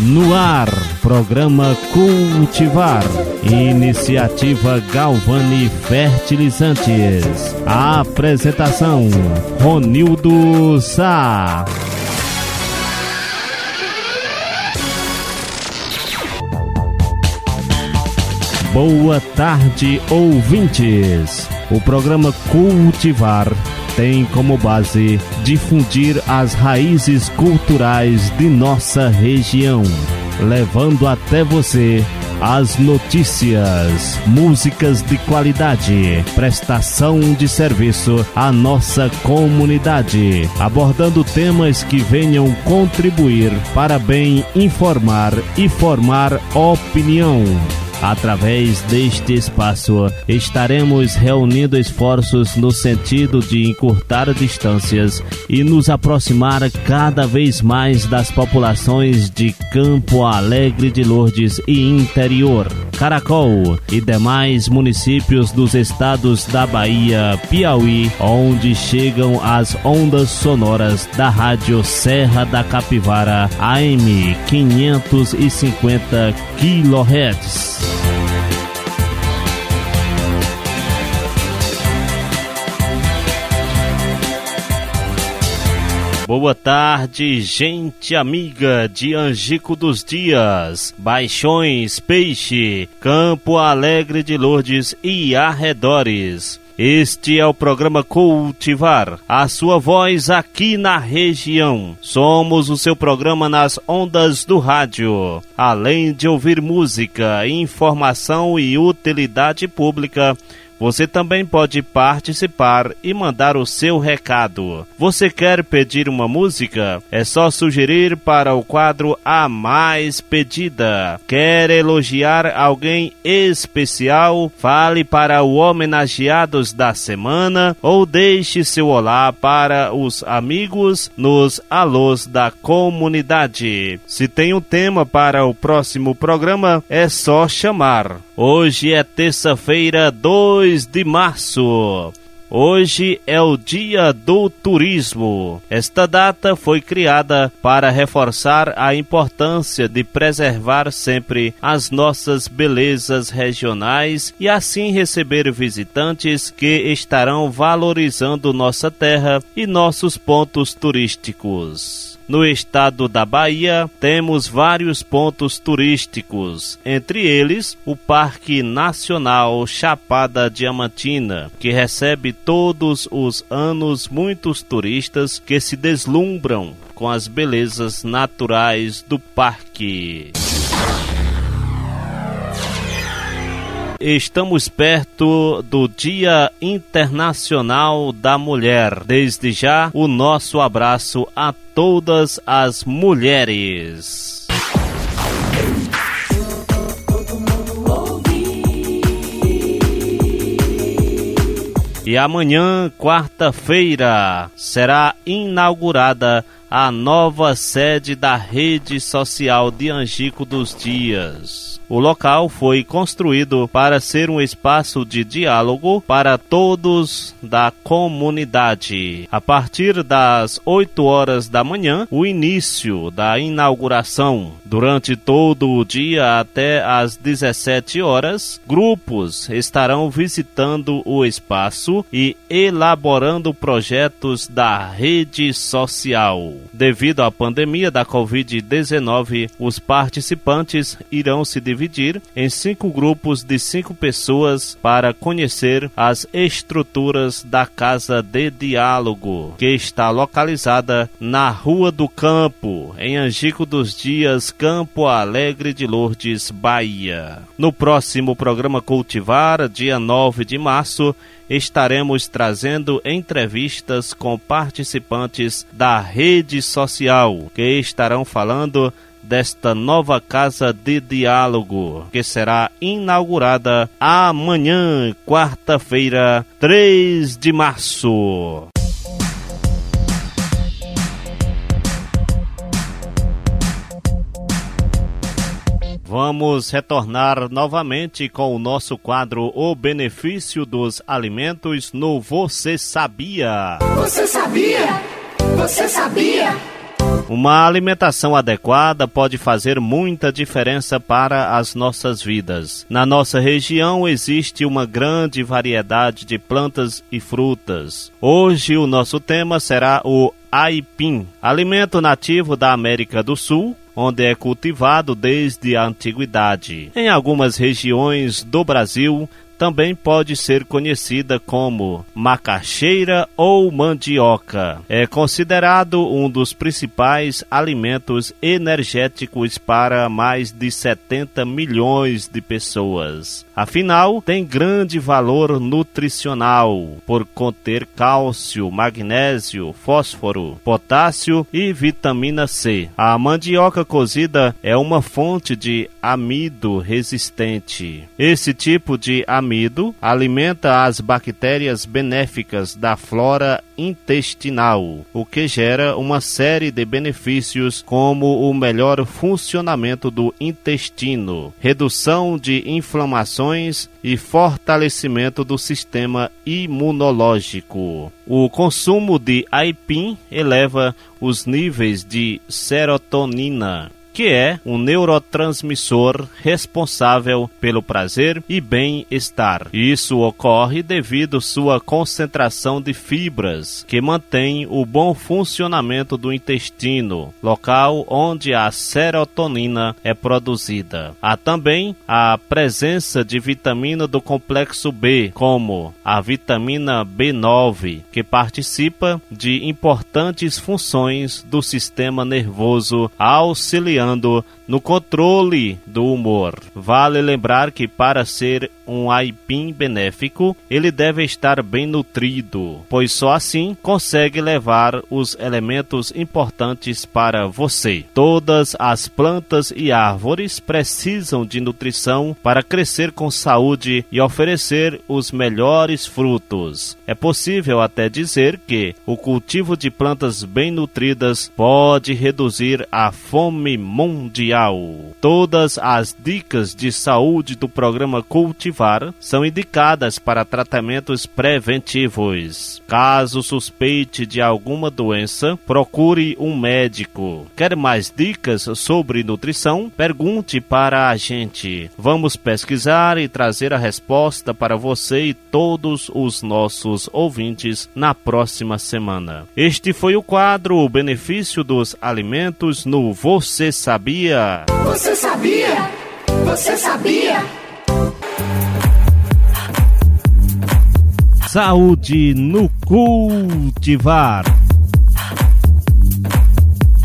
No ar, programa Cultivar. Iniciativa Galvani Fertilizantes. A apresentação: Ronildo Sá. Boa tarde, ouvintes. O programa Cultivar tem como base difundir as raízes culturais de nossa região, levando até você as notícias, músicas de qualidade, prestação de serviço à nossa comunidade, abordando temas que venham contribuir para bem informar e formar opinião. Através deste espaço, estaremos reunindo esforços no sentido de encurtar distâncias e nos aproximar cada vez mais das populações de Campo Alegre de Lourdes e interior, Caracol e demais municípios dos estados da Bahia, Piauí, onde chegam as ondas sonoras da Rádio Serra da Capivara AM 550 kHz. Boa tarde, gente amiga de Angico dos Dias, Baixões, Peixe, Campo Alegre de Lourdes e arredores. Este é o programa Cultivar, a sua voz aqui na região. Somos o seu programa nas ondas do rádio. Além de ouvir música, informação e utilidade pública, você também pode participar e mandar o seu recado. Você quer pedir uma música? É só sugerir para o quadro A Mais Pedida. Quer elogiar alguém especial? Fale para o homenageados da semana ou deixe seu olá para os amigos nos alôs da comunidade. Se tem um tema para o próximo programa, é só chamar. Hoje é terça-feira, 2 de março. Hoje é o Dia do Turismo. Esta data foi criada para reforçar a importância de preservar sempre as nossas belezas regionais e assim receber visitantes que estarão valorizando nossa terra e nossos pontos turísticos. No estado da Bahia, temos vários pontos turísticos, entre eles o Parque Nacional Chapada Diamantina, que recebe todos os anos muitos turistas que se deslumbram com as belezas naturais do parque. Estamos perto do Dia Internacional da Mulher. Desde já, o nosso abraço a todas as mulheres. E amanhã, quarta-feira, será inaugurada a nova sede da rede social de Angico dos Dias. O local foi construído para ser um espaço de diálogo para todos da comunidade. A partir das 8 horas da manhã, o início da inauguração. Durante todo o dia até às 17 horas, grupos estarão visitando o espaço e elaborando projetos da rede social. Devido à pandemia da Covid-19, os participantes irão se dividir em cinco grupos de cinco pessoas para conhecer as estruturas da Casa de Diálogo, que está localizada na Rua do Campo, em Angico dos Dias, Campo Alegre de Lourdes, Bahia. No próximo programa Cultivar, dia 9 de março, estaremos trazendo entrevistas com participantes da rede social que estarão falando desta nova casa de diálogo, que será inaugurada amanhã, quarta-feira, 3 de março. Vamos retornar novamente com o nosso quadro O Benefício dos Alimentos no Você Sabia? Você sabia? Você sabia? Uma alimentação adequada pode fazer muita diferença para as nossas vidas. Na nossa região existe uma grande variedade de plantas e frutas. Hoje o nosso tema será o aipim, alimento nativo da América do Sul, onde é cultivado desde a antiguidade. Em algumas regiões do Brasil, também pode ser conhecida como macaxeira ou mandioca. É considerado um dos principais alimentos energéticos para mais de 70 milhões de pessoas. Afinal, tem grande valor nutricional por conter cálcio, magnésio, fósforo, potássio e vitamina C. A mandioca cozida é uma fonte de amido resistente. Esse tipo de amido alimenta as bactérias benéficas da flora intestinal, o que gera uma série de benefícios como o melhor funcionamento do intestino, redução de inflamações e fortalecimento do sistema imunológico. O consumo de aipim eleva os níveis de serotonina, que é um neurotransmissor responsável pelo prazer e bem-estar. Isso ocorre devido sua concentração de fibras, que mantém o bom funcionamento do intestino, local onde a serotonina é produzida. Há também a presença de vitamina do complexo B, como a vitamina B9, que participa de importantes funções do sistema nervoso, auxiliando auxiliando no controle do humor. Vale lembrar que para ser um aipim benéfico, ele deve estar bem nutrido, pois só assim consegue levar os elementos importantes para você. Todas as plantas e árvores precisam de nutrição para crescer com saúde e oferecer os melhores frutos. É possível até dizer que o cultivo de plantas bem nutridas pode reduzir a fome mundial. Todas as dicas de saúde do programa Cultivar são indicadas para tratamentos preventivos. Caso suspeite de alguma doença, procure um médico. Quer mais dicas sobre nutrição? Pergunte para a gente. Vamos pesquisar e trazer a resposta para você e todos os nossos ouvintes na próxima semana. Este foi o quadro O Benefício dos Alimentos no Você Sabia? Você sabia? Você sabia? Saúde no cultivar.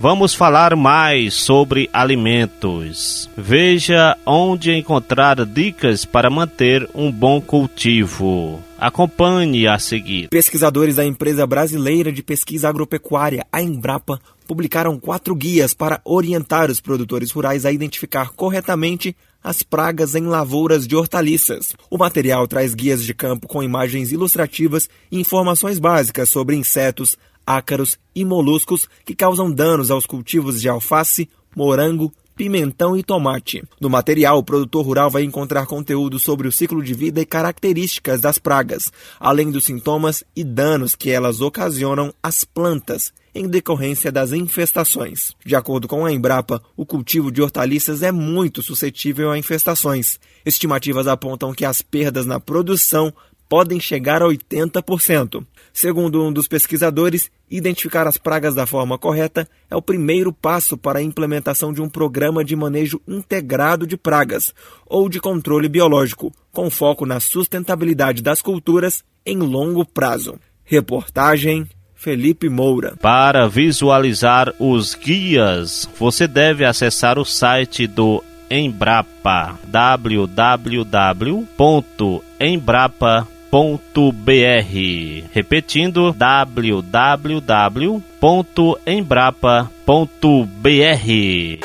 Vamos falar mais sobre alimentos. Veja onde encontrar dicas para manter um bom cultivo. Acompanhe a seguir. Pesquisadores da empresa brasileira de pesquisa agropecuária, a Embrapa, publicaram quatro guias para orientar os produtores rurais a identificar corretamente as pragas em lavouras de hortaliças. O material traz guias de campo com imagens ilustrativas e informações básicas sobre insetos, ácaros e moluscos que causam danos aos cultivos de alface, morango, pimentão e tomate. No material, o produtor rural vai encontrar conteúdo sobre o ciclo de vida e características das pragas, além dos sintomas e danos que elas ocasionam às plantas em decorrência das infestações. De acordo com a Embrapa, o cultivo de hortaliças é muito suscetível a infestações. Estimativas apontam que as perdas na produção podem chegar a 80%. Segundo um dos pesquisadores, identificar as pragas da forma correta é o primeiro passo para a implementação de um programa de manejo integrado de pragas ou de controle biológico, com foco na sustentabilidade das culturas em longo prazo. Reportagem Felipe Moura. Para visualizar os guias, você deve acessar o site do Embrapa www.embrapa.br. Repetindo, www.embrapa.br.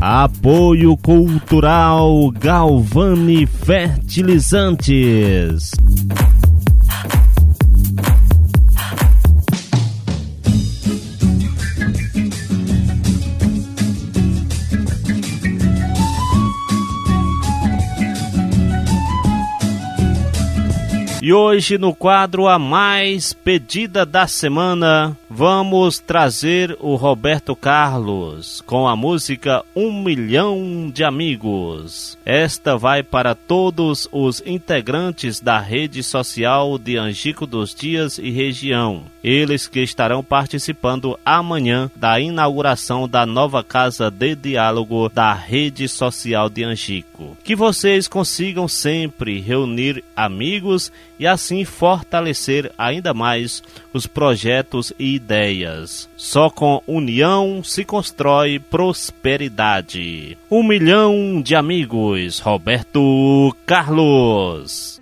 Apoio Cultural Galvani Fertilizantes. E hoje, no quadro A Mais Pedida da Semana, vamos trazer o Roberto Carlos com a música Um Milhão de Amigos. Esta vai para todos os integrantes da rede social de Angico dos Dias e região. Eles que estarão participando amanhã da inauguração da nova casa de diálogo da rede social de Angico. Que vocês consigam sempre reunir amigos e assim fortalecer ainda mais os projetos e ideias. Só com união se constrói prosperidade. Um milhão de amigos, Roberto Carlos.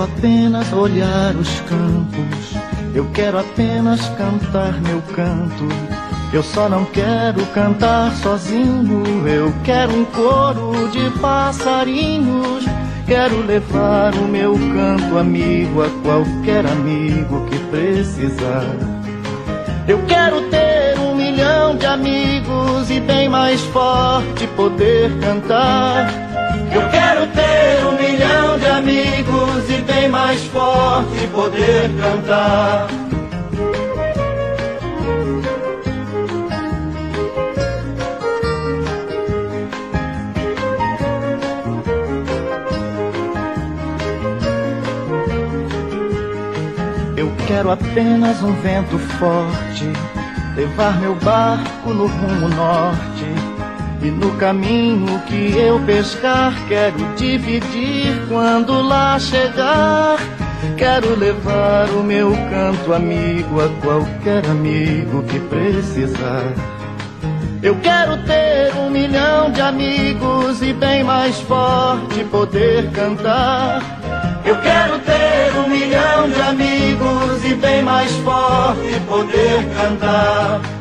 Quero apenas olhar os campos, eu quero apenas cantar meu canto. Eu só não quero cantar sozinho, eu quero um coro de passarinhos. Quero levar o meu canto amigo a qualquer amigo que precisar. Eu quero ter um milhão de amigos e bem mais forte poder cantar. Eu quero ter um milhão de amigos e bem mais forte poder cantar. Eu quero apenas um vento forte, levar meu barco no rumo norte e no caminho que eu pescar, quero dividir quando lá chegar. Quero levar o meu canto amigo a qualquer amigo que precisar. Eu quero ter um milhão de amigos e bem mais forte poder cantar. Eu quero ter um milhão de amigos e bem mais forte poder cantar.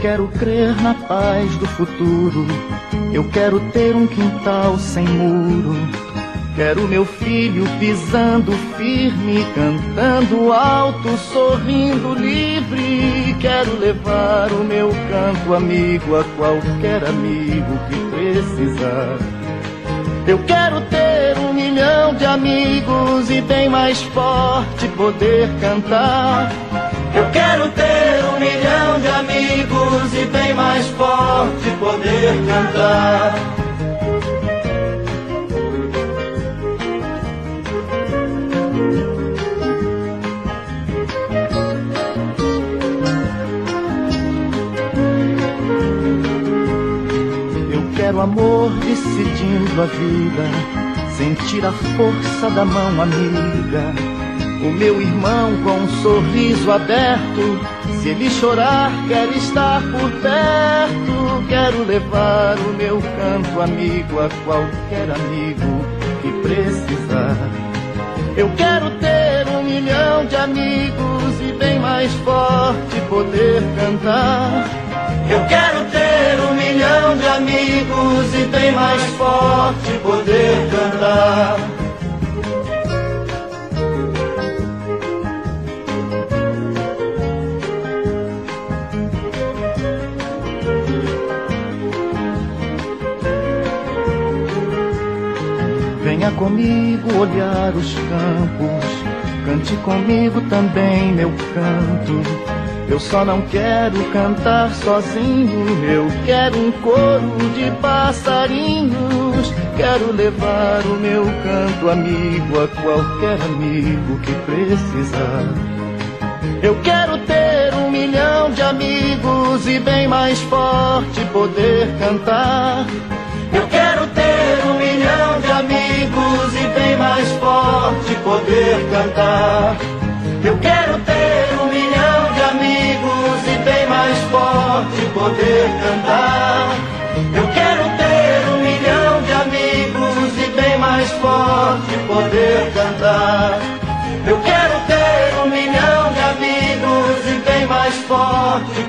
Quero crer na paz do futuro. Eu quero ter um quintal sem muro. Quero meu filho pisando firme, cantando alto, sorrindo livre. Quero levar o meu canto amigo a qualquer amigo que precisar. Eu quero ter um milhão de amigos e bem mais forte poder cantar. Eu quero ter um milhão de amigos e bem mais forte poder cantar. Eu quero amor decidindo a vida, sentir a força da mão amiga o meu irmão com um sorriso aberto, se ele chorar, quer estar por perto. Quero levar o meu canto amigo a qualquer amigo que precisar. Eu quero ter um milhão de amigos e bem mais forte poder cantar. Eu quero ter um milhão de amigos e bem mais forte poder cantar. Comigo olhar os campos, cante comigo também meu canto. Eu só não quero cantar sozinho, eu quero um coro de passarinhos. Quero levar o meu canto amigo a qualquer amigo que precisar. Eu quero ter um milhão de amigos e bem mais forte poder cantar. Amigos e bem mais forte poder cantar. Eu quero ter um milhão de amigos e bem mais forte poder cantar. Eu quero ter um milhão de amigos e bem mais forte poder cantar. Eu quero ter um milhão de amigos e bem mais forte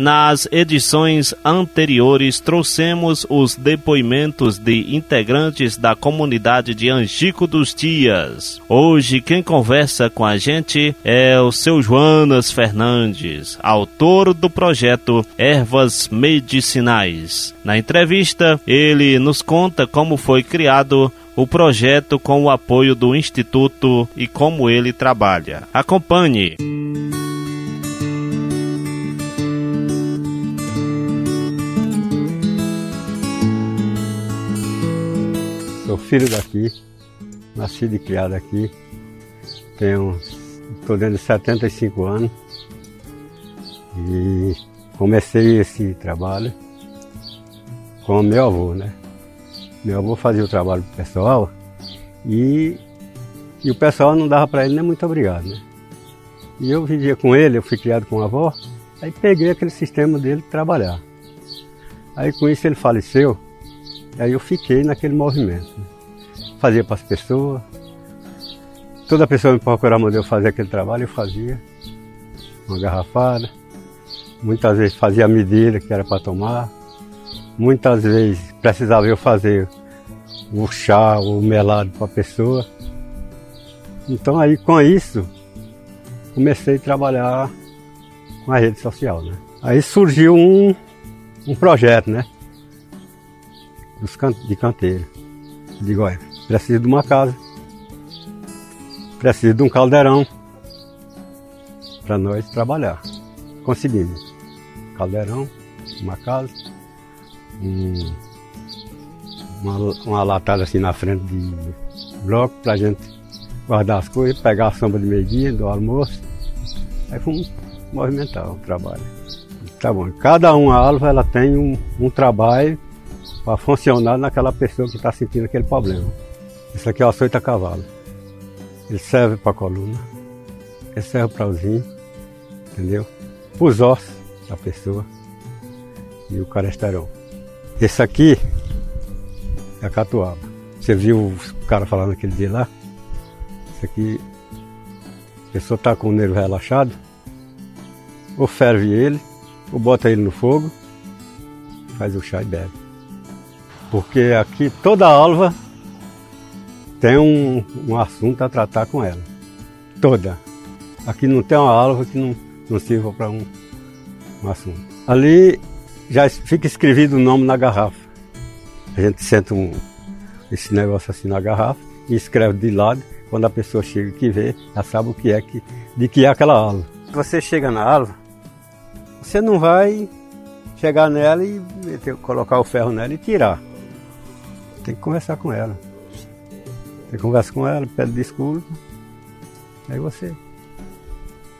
Nas edições anteriores, trouxemos os depoimentos de integrantes da comunidade de Angico dos Dias. Hoje, quem conversa com a gente é o seu Joanas Fernandes, autor do projeto Ervas Medicinais. Na entrevista, ele nos conta como foi criado o projeto com o apoio do Instituto e como ele trabalha. Acompanhe. Filho daqui, nascido e criado aqui. Tenho, estou dentro de 75 anos e comecei esse trabalho com meu avô, né? Meu avô fazia o trabalho pro pessoal e, e o pessoal não dava para ele nem muito obrigado, né? E eu vivia com ele, eu fui criado com a avó, aí peguei aquele sistema dele de trabalhar. Aí com isso ele faleceu, aí eu fiquei naquele movimento. Né? Fazia para as pessoas, toda pessoa me procurava mandar eu fazer aquele trabalho, eu fazia, uma garrafada. Muitas vezes fazia a medida que era para tomar, Muitas vezes precisava eu fazer o chá, o melado para a pessoa. Então aí com isso comecei a trabalhar com a rede social. Né? Aí surgiu um, um projeto, né? Dos can de canteiro. Digo, olha, preciso de uma casa, preciso de um caldeirão para nós trabalhar. Conseguimos. Caldeirão, uma casa um, uma, uma latada assim na frente de bloco para a gente guardar as coisas, pegar a sombra de meio-dia, do almoço. Aí fomos movimentar o trabalho. Tá bom. Cada uma alva ela tem um, um trabalho para funcionar naquela pessoa que está sentindo aquele problema. Isso aqui é o açoita a cavalo. Ele serve para a coluna, ele serve para os rins, entendeu? Para os ossos da pessoa e o colesterol. Esse aqui é a catuaba. Você viu o cara falando aquele dia lá? Esse aqui, a pessoa está com o nervo relaxado, ou ferve ele, ou bota ele no fogo, faz o chá e bebe. Porque aqui toda alva tem um, um assunto a tratar com ela. Toda. Aqui não tem uma alva que não, não sirva para um, um assunto. Ali já fica escrevido o nome na garrafa. A gente senta um, esse negócio assim na garrafa e escreve de lado. Quando a pessoa chega que vê, já sabe o que é que, de que é aquela alva. Você chega na alva, você não vai chegar nela e colocar o ferro nela e tirar. Tem que conversar com ela. Você conversa com ela, pede desculpa. Aí você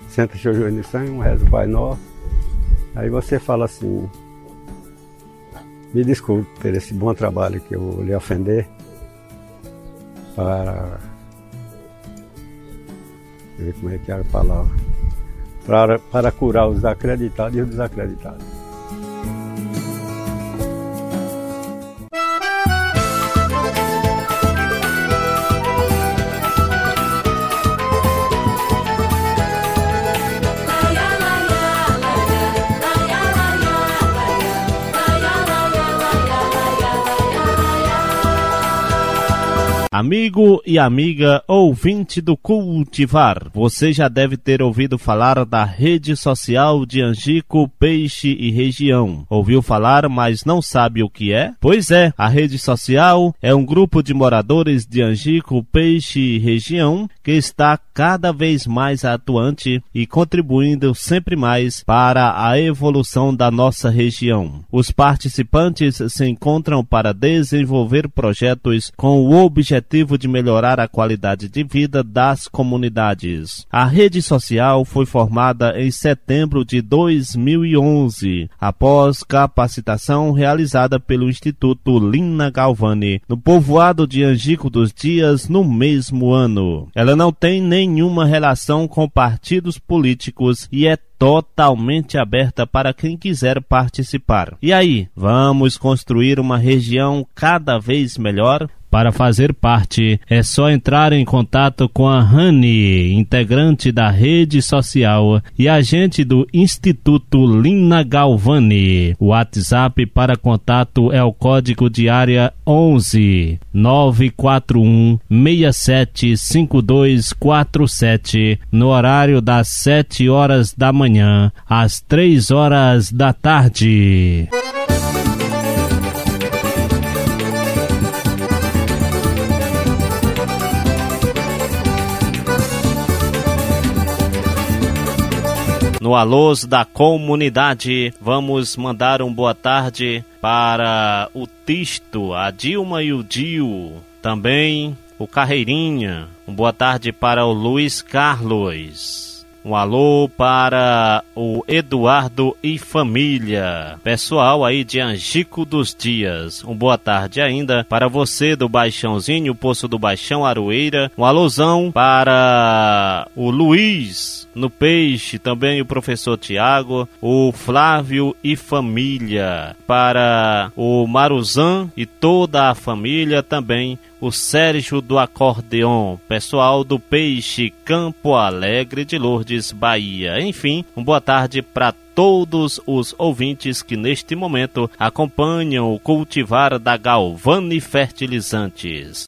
senta seu joelho no sangue, um rezo o Pai Nosso. Aí você fala assim, me desculpe por esse bom trabalho que eu lhe ofender para. Ver como é que é a palavra. Para, para curar os acreditados e os desacreditados. Amigo e amiga ouvinte do Cultivar, você já deve ter ouvido falar da rede social de Angico, Peixe e Região. Ouviu falar, mas não sabe o que é? Pois é, a rede social é um grupo de moradores de Angico, Peixe e Região que está cada vez mais atuante e contribuindo sempre mais para a evolução da nossa região. Os participantes se encontram para desenvolver projetos com o objetivo objetivo de melhorar a qualidade de vida das comunidades. A rede social foi formada em setembro de 2011, após capacitação realizada pelo Instituto Lina Galvani, no povoado de Angico dos Dias, no mesmo ano. Ela não tem nenhuma relação com partidos políticos e é totalmente aberta para quem quiser participar. E aí, vamos construir uma região cada vez melhor? Para fazer parte, é só entrar em contato com a Rani, integrante da rede social e agente do Instituto Lina Galvani. O WhatsApp para contato é o código de área 11 941 675247 no horário das 7 horas da manhã às 3 horas da tarde. No Alôs da Comunidade, vamos mandar um boa tarde para o Tisto, a Dilma e o Dio, também o Carreirinha. Um boa tarde para o Luiz Carlos. Um alô para o Eduardo e família. Pessoal aí de Angico dos Dias. Um boa tarde ainda para você do Baixãozinho, Poço do Baixão Aroeira. Um alôzão para o Luiz no Peixe, também o professor Tiago, o Flávio e família. Para o Maruzan e toda a família também o Sérgio do Acordeon, pessoal do Peixe Campo Alegre de Lourdes, Bahia. Enfim, uma boa tarde para todos os ouvintes que neste momento acompanham o cultivar da Galvani Fertilizantes.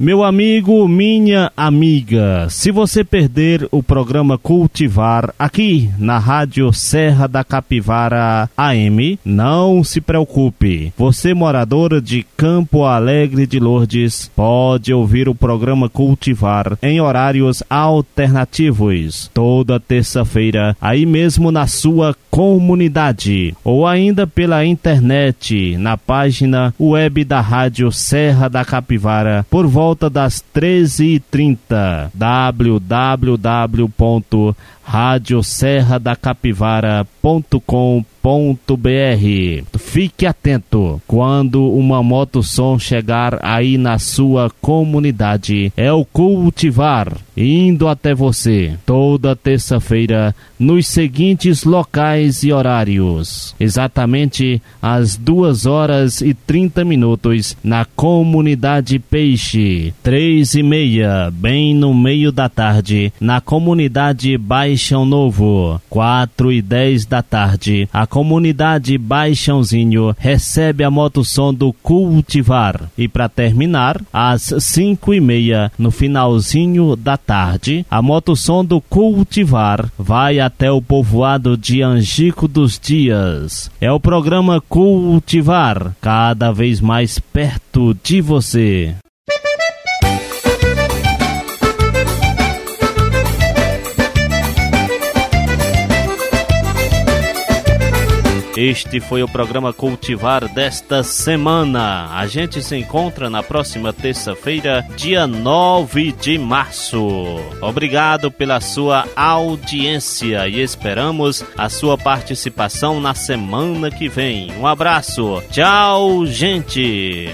Meu amigo, minha amiga, se você perder o programa Cultivar aqui na Rádio Serra da Capivara AM, não se preocupe. Você morador de Campo Alegre de Lourdes pode ouvir o programa Cultivar em horários alternativos toda terça-feira aí mesmo na sua comunidade ou ainda pela internet na página web da Rádio Serra da Capivara por volta volta das 13h30. www.radioserradacapivara.com.br Fique atento quando uma motossom chegar aí na sua comunidade. É o cultivar indo até você toda terça-feira nos seguintes locais e horários. Exatamente às 2 horas e 30 minutos na comunidade Peixe. Três e meia, bem no meio da tarde, na comunidade Baixão Novo. Quatro e dez da tarde, a comunidade Baixãozinho recebe a motossom do Cultivar. E para terminar, às cinco e meia, no finalzinho da tarde, a motossom do Cultivar vai até o povoado de Angico dos Dias. É o programa Cultivar, cada vez mais perto de você. Este foi o programa Cultivar desta semana. A gente se encontra na próxima terça-feira, dia 9 de março. Obrigado pela sua audiência e esperamos a sua participação na semana que vem. Um abraço. Tchau, gente.